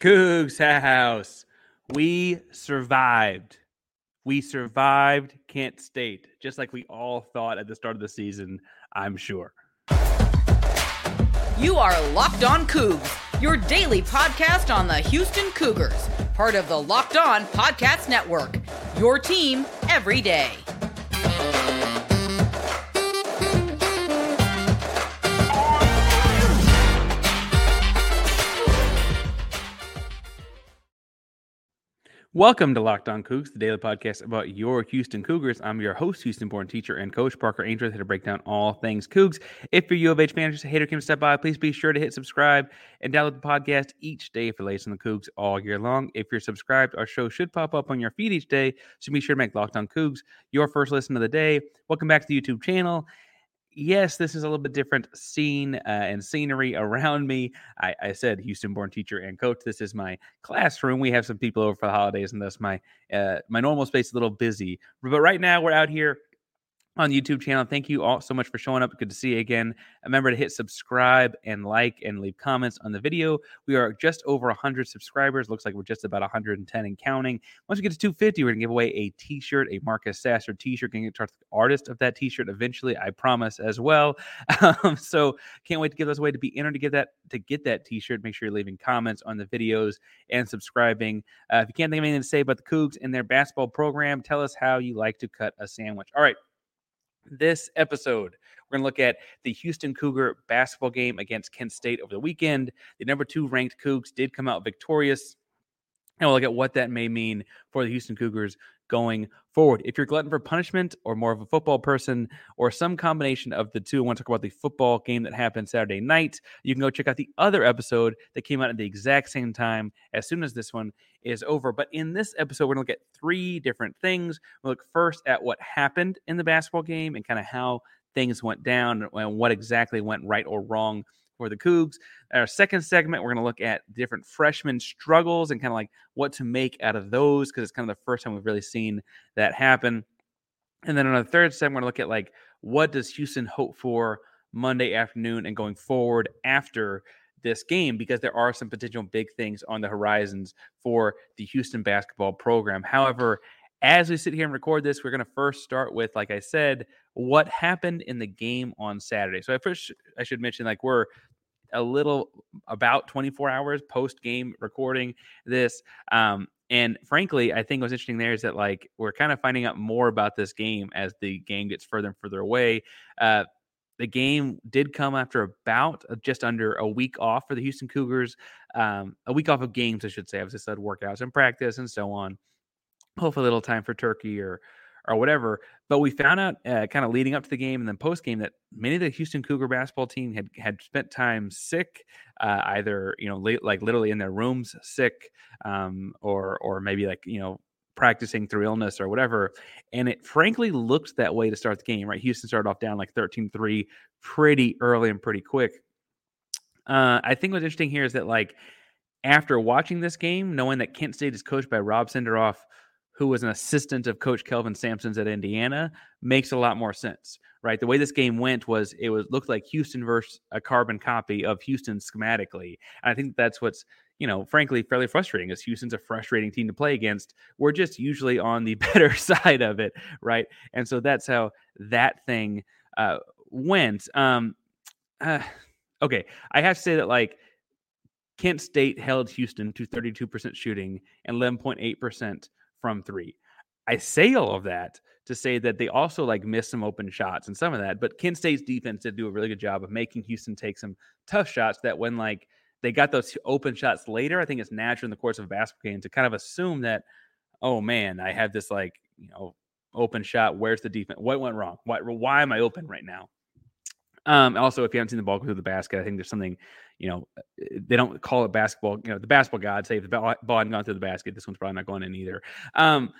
Cougs House. We survived. We survived Kent State, just like we all thought at the start of the season, I'm sure. You are Locked On Cougs, your daily podcast on the Houston Cougars, part of the Locked On Podcast Network. Your team every day. Welcome to Locked On Cougs, the daily podcast about your Houston Cougars. I'm your host, Houston-born teacher and coach Parker Ainsworth, here to break down all things Cougs. If you're U of H fan, just a hater to step by, please be sure to hit subscribe and download the podcast each day for latest on the Cougs all year long. If you're subscribed, our show should pop up on your feed each day, so be sure to make Locked On Cougs your first listen of the day. Welcome back to the YouTube channel yes, this is a little bit different scene uh, and scenery around me. I, I, said Houston born teacher and coach. This is my classroom. We have some people over for the holidays, and thus my uh, my normal space is a little busy. But right now we're out here on the YouTube channel. Thank you all so much for showing up. Good to see you again. Remember to hit subscribe and like and leave comments on the video. We are just over 100 subscribers. Looks like we're just about 110 and counting. Once we get to 250, we're going to give away a t shirt, a Marcus Sasser t shirt. Going to the artist of that t shirt eventually, I promise as well. Um, so can't wait to give those away. To be entered to get that to get that t shirt, make sure you're leaving comments on the videos and subscribing. Uh, if you can't think of anything to say about the Cougs and their basketball program, tell us how you like to cut a sandwich. All right this episode. We're going to look at the Houston Cougar basketball game against Kent State over the weekend. The number two ranked Cougs did come out victorious. And we'll look at what that may mean for the Houston Cougars going forward. If you're glutton for punishment or more of a football person or some combination of the two, I want to talk about the football game that happened Saturday night. You can go check out the other episode that came out at the exact same time as soon as this one is over. But in this episode, we're going to look at three different things. We'll look first at what happened in the basketball game and kind of how things went down and what exactly went right or wrong for the Cougs. Our second segment, we're going to look at different freshman struggles and kind of like what to make out of those because it's kind of the first time we've really seen that happen. And then on the third segment, we're going to look at like what does Houston hope for Monday afternoon and going forward after this game because there are some potential big things on the horizons for the Houston basketball program. However, as we sit here and record this, we're going to first start with, like I said, what happened in the game on Saturday. So I first I should mention like we're a little about 24 hours post game recording this. Um, and frankly, I think what's interesting there is that like we're kind of finding out more about this game as the game gets further and further away. Uh, the game did come after about uh, just under a week off for the Houston Cougars, um, a week off of games, I should say. I was just said workouts and practice and so on. Hopefully, a little time for turkey or or whatever. But we found out uh, kind of leading up to the game and then post game that many of the Houston Cougar basketball team had had spent time sick, uh, either you know like literally in their rooms sick, um, or or maybe like you know practicing through illness or whatever. And it frankly looked that way to start the game. Right, Houston started off down like 13-3 pretty early and pretty quick. Uh, I think what's interesting here is that like after watching this game, knowing that Kent State is coached by Rob Senderoff who was an assistant of Coach Kelvin Sampson's at Indiana, makes a lot more sense, right? The way this game went was it was looked like Houston versus a carbon copy of Houston schematically. And I think that's what's you know, frankly, fairly frustrating. As Houston's a frustrating team to play against, we're just usually on the better side of it, right? And so that's how that thing uh, went. Um, uh, okay, I have to say that like Kent State held Houston to 32% shooting and 11.8% from three. I say all of that to say that they also like missed some open shots and some of that, but Kent State's defense did do a really good job of making Houston take some tough shots that when like they got those open shots later, I think it's natural in the course of a basketball game to kind of assume that, oh man, I have this like, you know, open shot. Where's the defense? What went wrong? Why, why am I open right now? Um, also, if you haven't seen the ball go through the basket, I think there's something, you know, uh, they don't call it basketball. You know, the basketball gods say if the ball, hadn't gone through the basket, this one's probably not going in either. Um,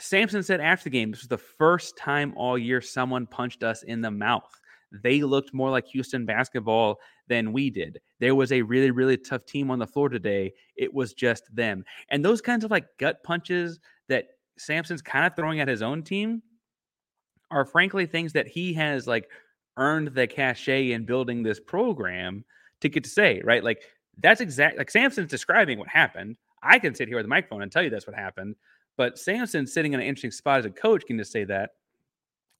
Sampson said after the game, this was the first time all year someone punched us in the mouth. They looked more like Houston basketball than we did. There was a really, really tough team on the floor today. It was just them. And those kinds of like gut punches that Sampson's kind of throwing at his own team are frankly things that he has like earned the cachet in building this program to get to say, right? Like That's exact like Sampson's describing what happened. I can sit here with a microphone and tell you that's what happened. But Sampson sitting in an interesting spot as a coach can just say that.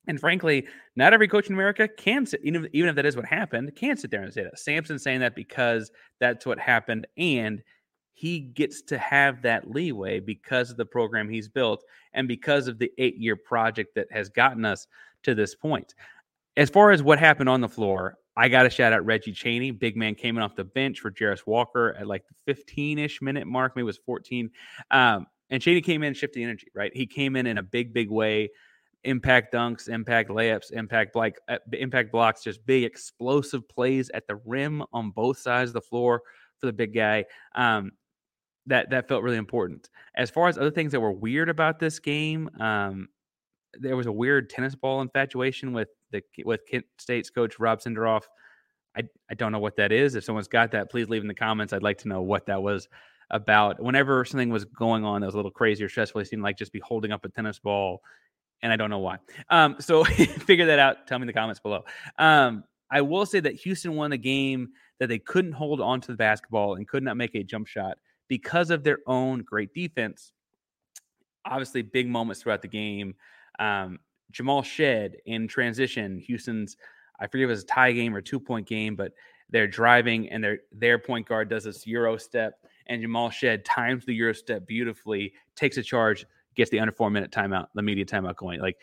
And frankly, not every coach in America can sit, even if, even if that is what happened, can sit there and say that. Sampson's saying that because that's what happened. And he gets to have that leeway because of the program he's built and because of the eight year project that has gotten us to this point. As far as what happened on the floor, I got to shout out Reggie Chaney. Big man came in off the bench for Jarace Walker at like the 15 ish minute mark, maybe it was 14. Um, and Chaney came in shifted energy, right? He came in in a big, big way. Impact dunks, impact layups, impact like uh, impact blocks, just big explosive plays at the rim on both sides of the floor for the big guy. Um, that that felt really important. As far as other things that were weird about this game, um, there was a weird tennis ball infatuation with the with Kent State's coach Rob Senderoff. I I don't know what that is. If someone's got that, please leave in the comments. I'd like to know what that was about. Whenever something was going on that was a little crazy or stressful, it seemed like just be holding up a tennis ball, and I don't know why. Um, so figure that out. Tell me in the comments below. Um, I will say that Houston won a game that they couldn't hold on to the basketball and could not make a jump shot because of their own great defense. Obviously, big moments throughout the game. Um, Jamal Shead in transition, Houston's, I forget if it was a tie game or two point game, but they're driving and their their point guard does this Euro step, and Jamal Shead times the Euro step beautifully, takes a charge, gets the under four minute timeout, the media timeout going. Like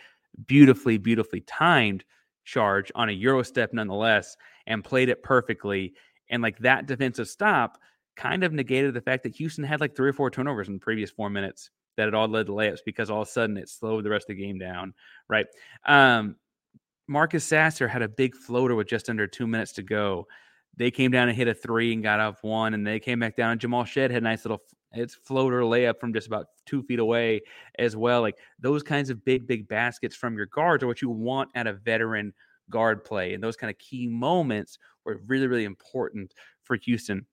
beautifully, beautifully timed charge on a Euro step nonetheless, and played it perfectly. And like that defensive stop kind of negated the fact that Houston had like three or four turnovers in the previous four minutes that it all led to layups because all of a sudden it slowed the rest of the game down, right? Um, Marcus Sasser had a big floater with just under two minutes to go. They came down and hit a three and got off one, and they came back down. And Jamal Shead had a nice little it's floater layup from just about two feet away as well. Like those kinds of big, big baskets from your guards are what you want at a veteran guard play. And those kind of key moments were really, really important for Houston.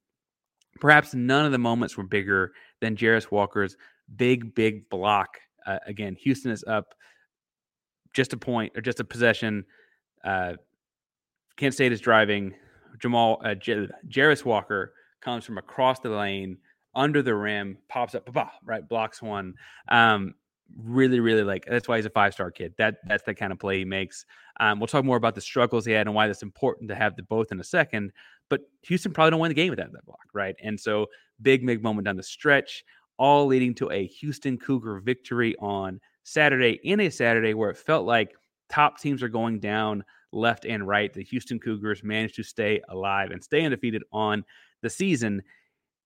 Perhaps none of the moments were bigger than Jarace Walker's big, big block. Uh, again, Houston is up just a point or just a possession. Uh, Kent State is driving. Jamal uh, J- Jarace Walker comes from across the lane under the rim, pops up, bah, right, blocks one. Um, really, really like that's why he's a five star kid. That that's the kind of play he makes. Um, we'll talk more about the struggles he had and why that's important to have the both in a second. But Houston probably don't win the game without that block, right? And so big, big moment down the stretch, all leading to a Houston Cougar victory on Saturday in a Saturday where it felt like top teams are going down left and right. The Houston Cougars managed to stay alive and stay undefeated on the season.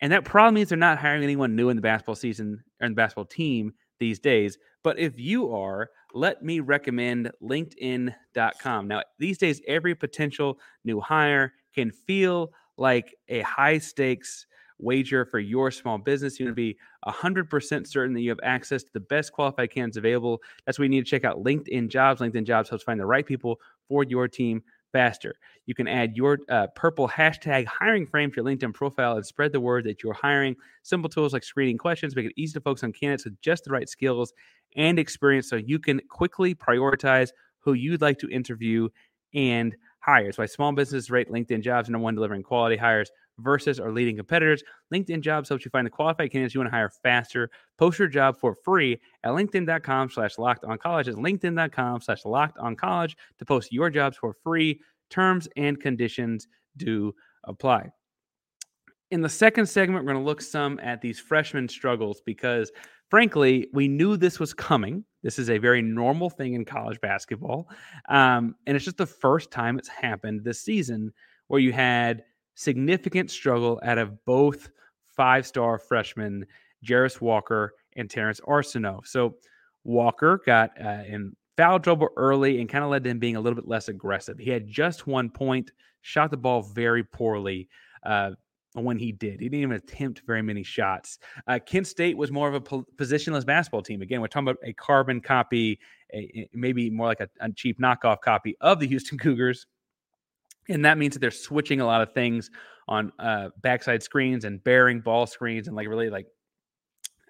And that probably means they're not hiring anyone new in the basketball season or in the basketball team these days. But if you are, let me recommend LinkedIn.com. Now, these days, every potential new hire can feel like a high stakes wager for your small business. You want to be 100% certain that you have access to the best qualified candidates available. That's why you need to check out LinkedIn Jobs. LinkedIn Jobs helps find the right people for your team faster. You can add your uh, purple hashtag hiring frame to your LinkedIn profile and spread the word that you're hiring. Simple tools like screening questions make it easy to focus on candidates with just the right skills and experience so you can quickly prioritize who you'd like to interview and hires. Why small businesses rate LinkedIn jobs number one delivering quality hires versus our leading competitors. LinkedIn jobs helps you find the qualified candidates you want to hire faster. Post your job for free at LinkedIn.com slash locked on college. It's LinkedIn.com slash locked on college to post your jobs for free. Terms and conditions do apply. In the second segment, we're going to look some at these freshman struggles because frankly, we knew this was coming. This is a very normal thing in college basketball. Um, and it's just the first time it's happened this season where you had significant struggle out of both five star freshmen, Jarace Walker and Terrence Arceneaux. So Walker got uh, in foul trouble early and kind of led to him being a little bit less aggressive. He had just one point, shot the ball very poorly. Uh, when he did. He didn't even attempt very many shots. Uh, Kent State was more of a po- positionless basketball team. Again, we're talking about a carbon copy, a, maybe more like a, a, cheap knockoff copy of the Houston Cougars. And that means that they're switching a lot of things on uh, backside screens and bearing ball screens and like really like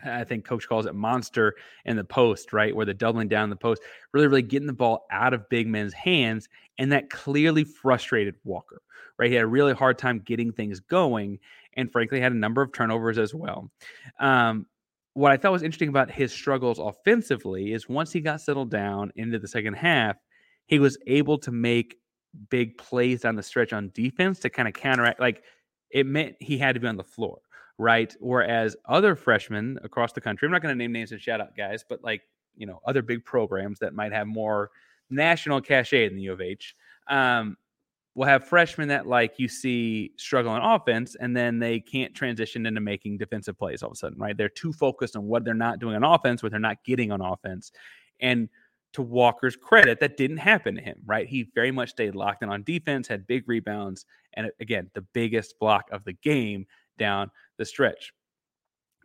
I think coach calls it monster in the post, right? Where they're doubling down the post, really, really getting the ball out of big men's hands. And that clearly frustrated Walker, right? He had a really hard time getting things going. and frankly had a number of turnovers as well. Um, what I thought was interesting about his struggles offensively is once he got settled down into the second half, he was able to make big plays down the stretch on defense to kind of counteract. Like it meant he had to be on the floor, right? Whereas other freshmen across the country, I'm not going to name names and shout out guys, but like, you know, other big programs that might have more national cachet in the U of H. Um, will have freshmen that like you see struggle on offense and then they can't transition into making defensive plays all of a sudden, right? They're too focused on what they're not doing on offense, what they're not getting on offense. And to Walker's credit, that didn't happen to him, right? He very much stayed locked in on defense, had big rebounds, and again, the biggest block of the game down the stretch.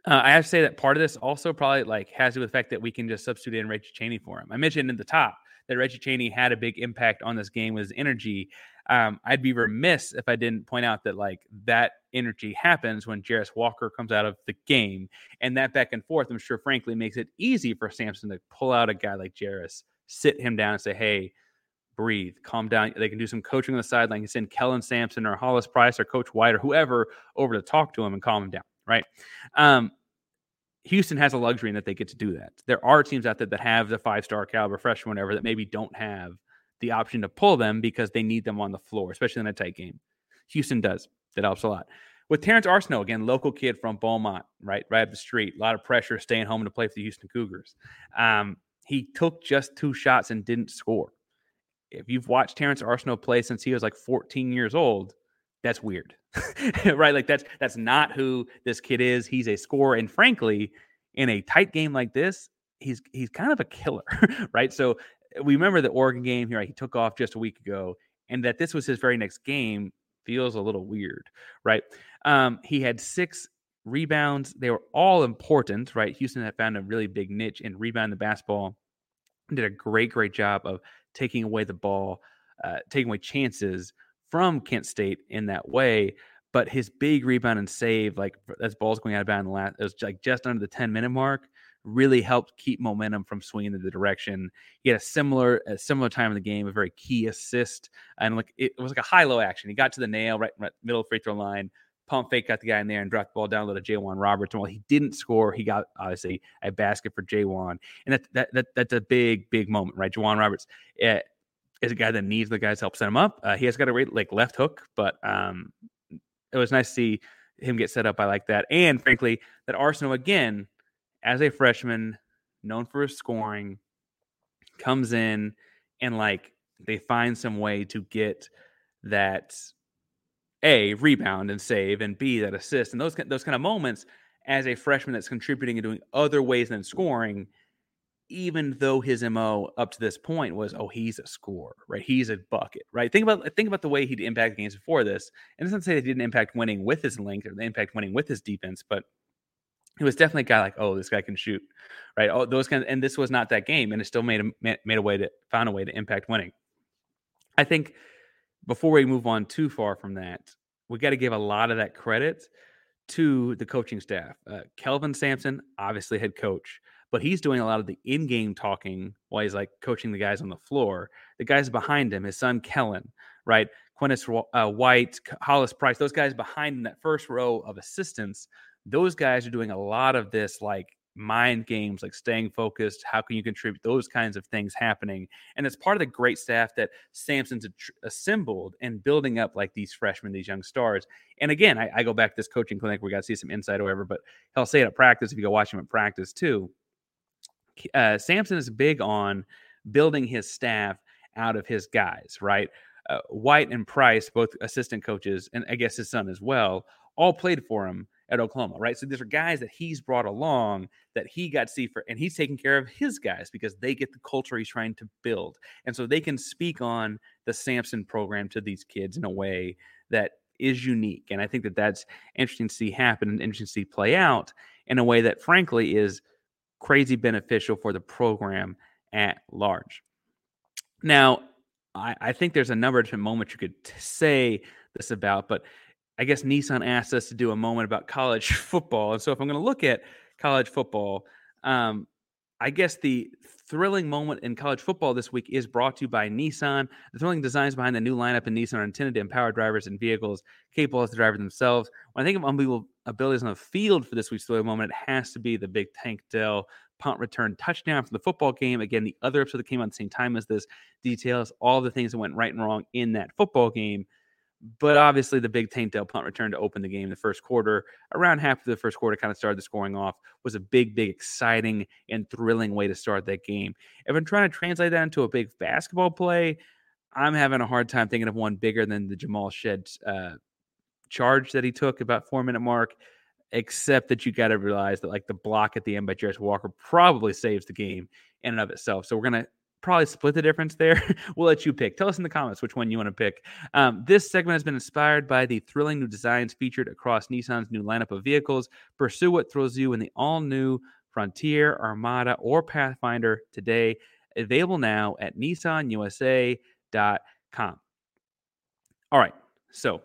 Uh, I have to say that part of this also probably like has to do with the fact that we can just substitute in Reggie Chaney for him. I mentioned in the top that Reggie Chaney had a big impact on this game with his energy. Um, I'd be remiss if I didn't point out that like that energy happens when Jarace Walker comes out of the game, and that back and forth, I'm sure, frankly, makes it easy for Sampson to pull out a guy like Jarace, sit him down, and say, "Hey, breathe, calm down." They can do some coaching on the sideline. You send Kellen Sampson or Hollis Price or Coach White or whoever over to talk to him and calm him down, right? Um, Houston has a luxury in that they get to do that. There are teams out there that have the five star caliber freshman, whatever, that maybe don't have the option to pull them because they need them on the floor, especially in a tight game. Houston does. That helps a lot. With Terrence Arceneaux, again, local kid from Beaumont, right, right up the street, a lot of pressure staying home to play for the Houston Cougars. Um, he took just two shots and didn't score. If you've watched Terrence Arceneaux play since he was like 14 years old, that's weird, right? Like that's that's not who this kid is. He's a scorer, and frankly, in a tight game like this, he's he's kind of a killer, right? So we remember the Oregon game here. He took off just a week ago, and that this was his very next game feels a little weird, right? Um, he had six rebounds. They were all important, right? Houston had found a really big niche in rebound the basketball. Did a great, great job of taking away the ball, uh, taking away chances from Kent State in that way. But his big rebound and save, like as balls going out of bounds last, it was like just under the 10 minute mark really helped keep momentum from swinging in the direction. He had a similar a similar time in the game, a very key assist, and like it was like a high low action. He got to the nail right, right middle free throw line, pump fake got the guy in there and dropped the ball down low to J'Wan Roberts. And while he didn't score, he got obviously a basket for J'Wan, and that, that that that's a big big moment, right? J'Wan Roberts. Uh, is a guy that needs the guys to help set him up. Uh, he has got a great like left hook, but um, it was nice to see him get set up. I like that, and frankly, that Arceneaux again as a freshman, known for his scoring, comes in and like they find some way to get that a rebound and save and b that assist and those those kind of moments as a freshman that's contributing and doing other ways than scoring even though his mo up to this point was oh he's a scorer right he's a bucket right think about think about the way he'd impact games before this and it doesn't say that he didn't impact winning with his length or the impact winning with his defense but it was definitely a guy like, oh, this guy can shoot, right? Oh, those kind of, and this was not that game, and it still made a made a way to found a way to impact winning. I think before we move on too far from that, we got to give a lot of that credit to the coaching staff. Uh, Kelvin Sampson, obviously head coach, but he's doing a lot of the in-game talking while he's like coaching the guys on the floor. The guys behind him, his son Kellen, right? Quannas uh, White, Hollis Price, those guys behind him, that first row of assistants those guys are doing a lot of this like mind games like staying focused how can you contribute those kinds of things happening and it's part of the great staff that sampson's assembled and building up like these freshmen these young stars and again i, I go back to this coaching clinic we got to see some insight or whatever but he'll say it at practice if you go watch him at practice too uh, sampson is big on building his staff out of his guys right uh, white and price both assistant coaches and i guess his son as well all played for him at Oklahoma, right? So these are guys that he's brought along that he got to see for, and he's taking care of his guys because they get the culture he's trying to build. And so they can speak on the Sampson program to these kids in a way that is unique. And I think that that's interesting to see happen and interesting to see play out in a way that, frankly, is crazy beneficial for the program at large. Now, I, I think there's a number of different moments you could say this about, but I guess Nissan asked us to do a moment about college football. And so if I'm going to look at college football, um, I guess the thrilling moment in college football this week is brought to you by Nissan. The thrilling designs behind the new lineup in Nissan are intended to empower drivers and vehicles capable as the driver themselves. When I think of unbelievable abilities on the field for this week's thrilling moment, it has to be the big Tank Dell punt return touchdown for the football game. Again, the other episode that came out at the same time as this details all the things that went right and wrong in that football game. But obviously, the big Tank Dell punt return to open the game the first quarter, around half of the first quarter, kind of started the scoring off, was a big, big, exciting, and thrilling way to start that game. If I'm trying to translate that into a big basketball play, I'm having a hard time thinking of one bigger than the Jamal Shead uh, charge that he took about four minute mark. Except that you got to realize that like the block at the end by Jarace Walker probably saves the game in and of itself. So we're gonna probably split the difference there. we'll let you pick. Tell us in the comments which one you want to pick. Um, this segment has been inspired by the thrilling new designs featured across Nissan's new lineup of vehicles. Pursue what thrills you in the all new Frontier, Armada, or Pathfinder today. Available now at nissanusa.com. All right. So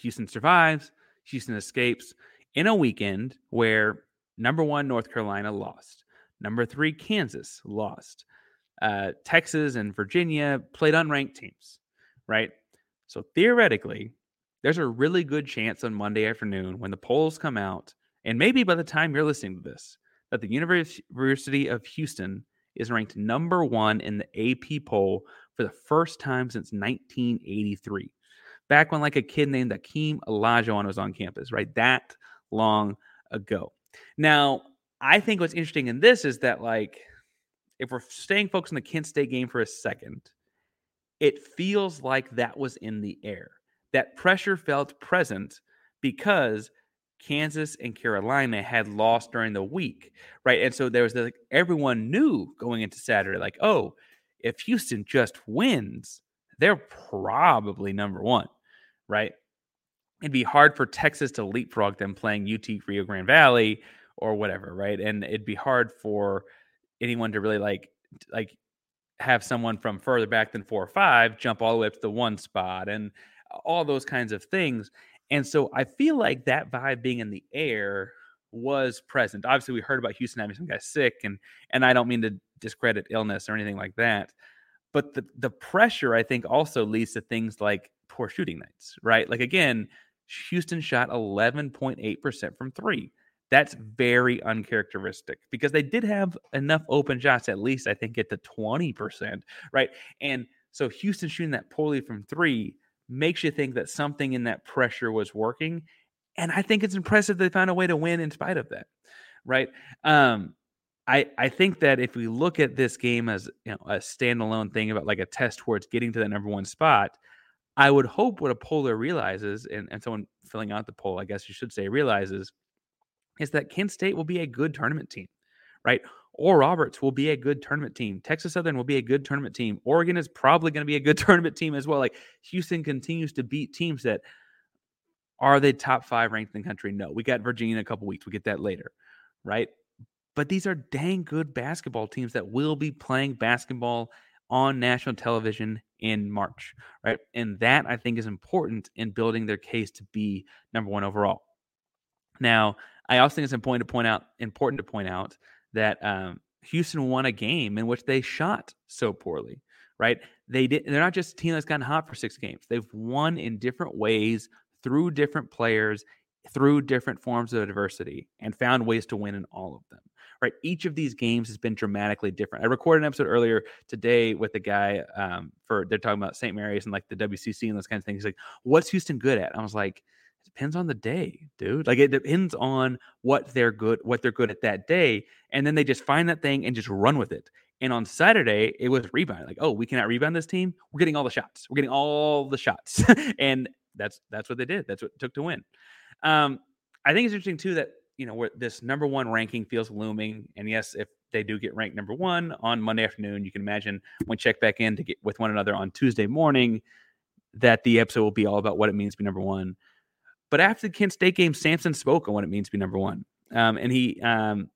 Houston survives, Houston escapes in a weekend where number one, North Carolina lost. Number three, Kansas lost uh, Texas and Virginia played unranked teams, right? So theoretically, there's a really good chance on Monday afternoon when the polls come out, and maybe by the time you're listening to this, that the University of Houston is ranked number one in the AP poll for the first time since 1983. Back when like a kid named Akeem Olajuwon was on campus, right? That long ago. Now, I think what's interesting in this is that like if we're staying focused on the Kent State game for a second, it feels like that was in the air. That pressure felt present because Kansas and Carolina had lost during the week, right? And so there was the, like everyone knew going into Saturday, like, oh, if Houston just wins, they're probably number one, right? It'd be hard for Texas to leapfrog them playing UT Rio Grande Valley or whatever, right? And it'd be hard for anyone to really like like have someone from further back than four or five jump all the way up to the one spot and all those kinds of things. And so I feel like that vibe being in the air was present. Obviously, we heard about Houston having some guys sick, and and I don't mean to discredit illness or anything like that, but the the pressure I think also leads to things like poor shooting nights, right? Like again, Houston shot 11.8% from three. That's very uncharacteristic because they did have enough open shots, at least I think, get to 20%, right? And so Houston shooting that poorly from three makes you think that something in that pressure was working. And I think it's impressive they found a way to win in spite of that, right? Um, I, I think that if we look at this game as you know a standalone thing about like a test towards getting to that number one spot, I would hope what a poller realizes, and, and someone filling out the poll, I guess you should say, realizes is that Kent State will be a good tournament team, right? Oral Roberts will be a good tournament team. Texas Southern will be a good tournament team. Oregon is probably going to be a good tournament team as well. Like Houston continues to beat teams that are they top five ranked in the country? No. We got Virginia in a couple weeks. We get that later, right? But these are dang good basketball teams that will be playing basketball on national television in March, right? And that I think is important in building their case to be number one overall. Now, I also think it's important to point out important to point out that um, Houston won a game in which they shot so poorly. Right? They did. They're not just a team that's gotten hot for six games. They've won in different ways through different players, through different forms of adversity, and found ways to win in all of them. Right? Each of these games has been dramatically different. I recorded an episode earlier today with a guy um, for they're talking about St. Mary's and like the WCC and those kinds of things. He's like, "What's Houston good at?" I was like depends on the day, dude. Like it depends on what they're good, what they're good at that day, and then they just find that thing and just run with it. And on Saturday, it was rebound. Like, oh, we cannot rebound this team. We're getting all the shots. We're getting all the shots, and that's that's what they did. That's what it took to win. Um, I think it's interesting too that you know where this number one ranking feels looming. And yes, if they do get ranked number one on Monday afternoon, you can imagine when check back in to get with one another on Tuesday morning, that the episode will be all about what it means to be number one. But after the Kent State game, Sampson spoke on what it means to be number one, um, and he um,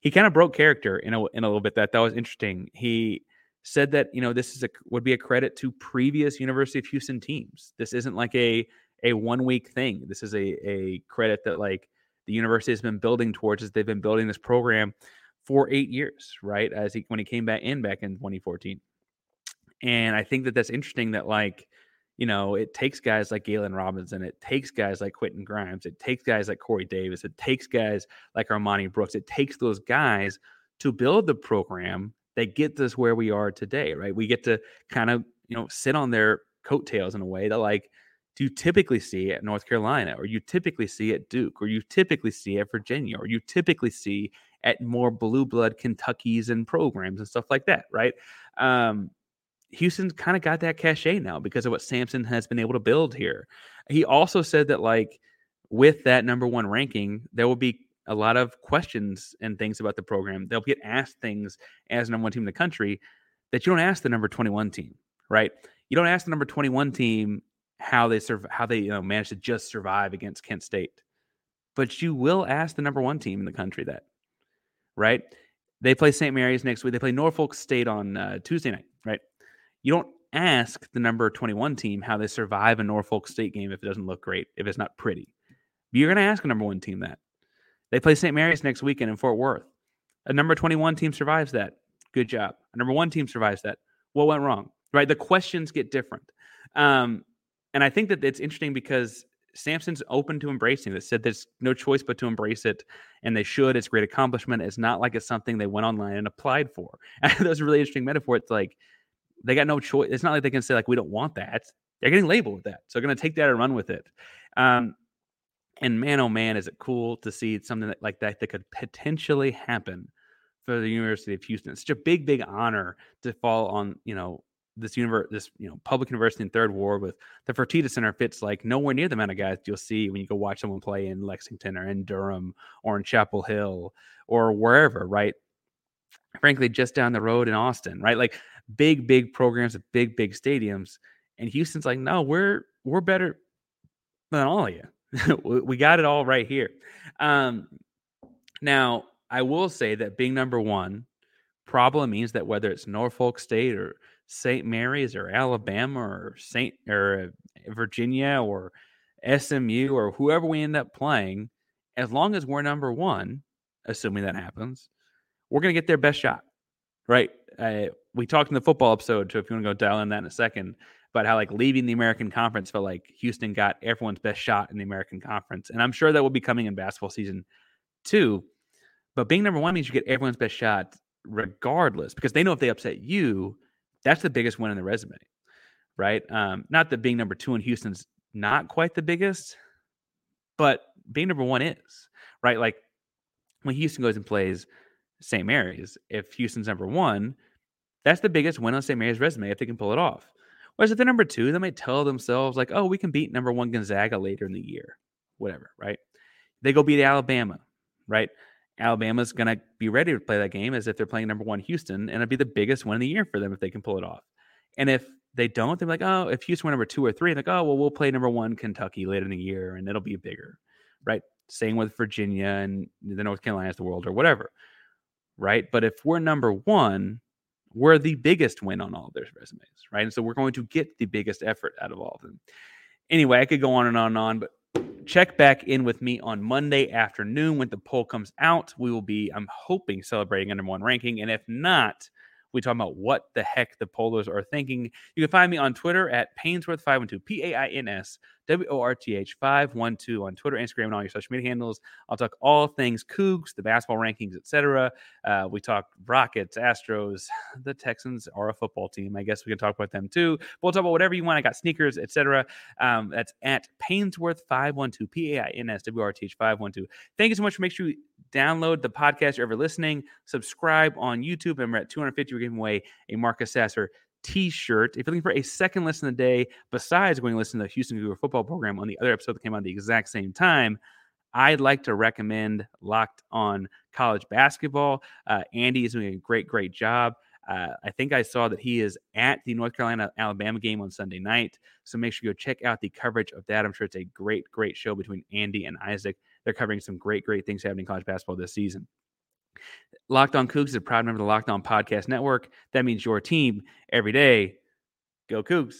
he kind of broke character in a in a little bit. That that was interesting. He said that you know this is a would be a credit to previous University of Houston teams. This isn't like a a one week thing. This is a a credit that like the university has been building towards as they've been building this program for eight years, right? As he when he came back in back in 2014. And I think that that's interesting that like, you know, it takes guys like Galen Robinson, it takes guys like Quentin Grimes, it takes guys like Corey Davis, it takes guys like Armoni Brooks, it takes those guys to build the program that gets us where we are today, right? We get to kind of, you know, sit on their coattails in a way that like do you typically see at North Carolina, or you typically see at Duke, or you typically see at Virginia, or you typically see at more blue blood Kentuckies and programs and stuff like that, right? Um, Houston's kind of got that cachet now because of what Sampson has been able to build here. He also said that like with that number one ranking, there will be a lot of questions and things about the program. They'll get asked things as number one team in the country that you don't ask the number 21 team, right? You don't ask the number 21 team how they serve, how they you know manage to just survive against Kent State, but you will ask the number one team in the country that, right? They play St. Mary's next week. They play Norfolk State on uh, Tuesday night? You don't ask the number 21 team how they survive a Norfolk State game if it doesn't look great, if it's not pretty. You're going to ask a number one team that. They play St. Mary's next weekend in Fort Worth. A number 21 team survives that. Good job. A number one team survives that. What went wrong? Right? The questions get different. Um, and I think that it's interesting because Sampson's open to embracing this, said there's no choice but to embrace it, and they should. It's great accomplishment. It's not like it's something they went online and applied for. that was a really interesting metaphor. It's like they got no choice. It's not like they can say, like, we don't want that. They're getting labeled with that. So they're going to take that and run with it. Um, and man, oh man, is it cool to see something that, like that that could potentially happen for the University of Houston. It's such a big, big honor to fall on, you know, this universe, this you know, public university in Third Ward with the Fertitta Center fits like nowhere near the amount of guys you'll see when you go watch someone play in Lexington or in Durham or in Chapel Hill or wherever, right? Frankly, just down the road in Austin, right? Like big, big programs with big, big stadiums. And Houston's like, no, we're we're better than all of you. we got it all right here. Um, now, I will say that being number one probably means that whether it's Norfolk State or St. Mary's or Alabama or St. or Virginia or SMU or whoever we end up playing, as long as we're number one, assuming that happens, we're going to get their best shot, right? Uh, we talked in the football episode, so if you want to go dial in that in a second, about how like leaving the American Conference felt like Houston got everyone's best shot in the American Conference, and I'm sure that will be coming in basketball season too. But being number one means you get everyone's best shot regardless, because they know if they upset you, that's the biggest win in the resume, right? Um, not that being number two in Houston's not quite the biggest, but being number one is right. Like when Houston goes and plays St. Mary's, if Houston's number one, that's the biggest win on St. Mary's resume if they can pull it off. Whereas if they're number two, they might tell themselves, like, oh, we can beat number one Gonzaga later in the year, whatever, right? They go beat Alabama, right? Alabama's going to be ready to play that game as if they're playing number one Houston, and it'd be the biggest win of the year for them if they can pull it off. And if they don't, they're like, oh, if Houston were number two or three, like, oh, well, we'll play number one Kentucky later in the year, and it'll be bigger, right? Same with Virginia and the North Carolinas, the world, or whatever, right? But if we're number one, we're the biggest win on all of their resumes, right? And so we're going to get the biggest effort out of all of them. Anyway, I could go on and on and on, but check back in with me on Monday afternoon when the poll comes out. We will be, I'm hoping, celebrating a number one ranking. And if not, we talk about what the heck the pollers are thinking. You can find me on Twitter at Painsworth512, P A I N S W O R T H 512 on Twitter, Instagram, and all your social media handles. I'll talk all things Cougs, the basketball rankings, etc. Uh, we talk Rockets, Astros, the Texans are a football team. I guess we can talk about them too. But we'll talk about whatever you want. I got sneakers, etc. Um, that's at Painsworth512, P A I N S W R T H 512. Thank you so much. Make sure you download the podcast you're ever listening, subscribe on YouTube, and we're at 250. We're giving away a Marcus Sasser t-shirt. If you're looking for a second listen a day, besides going to listen to the Houston Cougar football program on the other episode that came out at the exact same time, I'd like to recommend Locked on College Basketball. Uh, Andy is doing a great, great job. Uh, I think I saw that he is at the North Carolina Alabama game on Sunday night. So make sure you go check out the coverage of that. I'm sure it's a great, great show between Andy and Isaac. They're covering some great, great things happening in college basketball this season. Locked On Cougs is a proud member of the Locked On Podcast Network. That means your team every day. Go Cougs.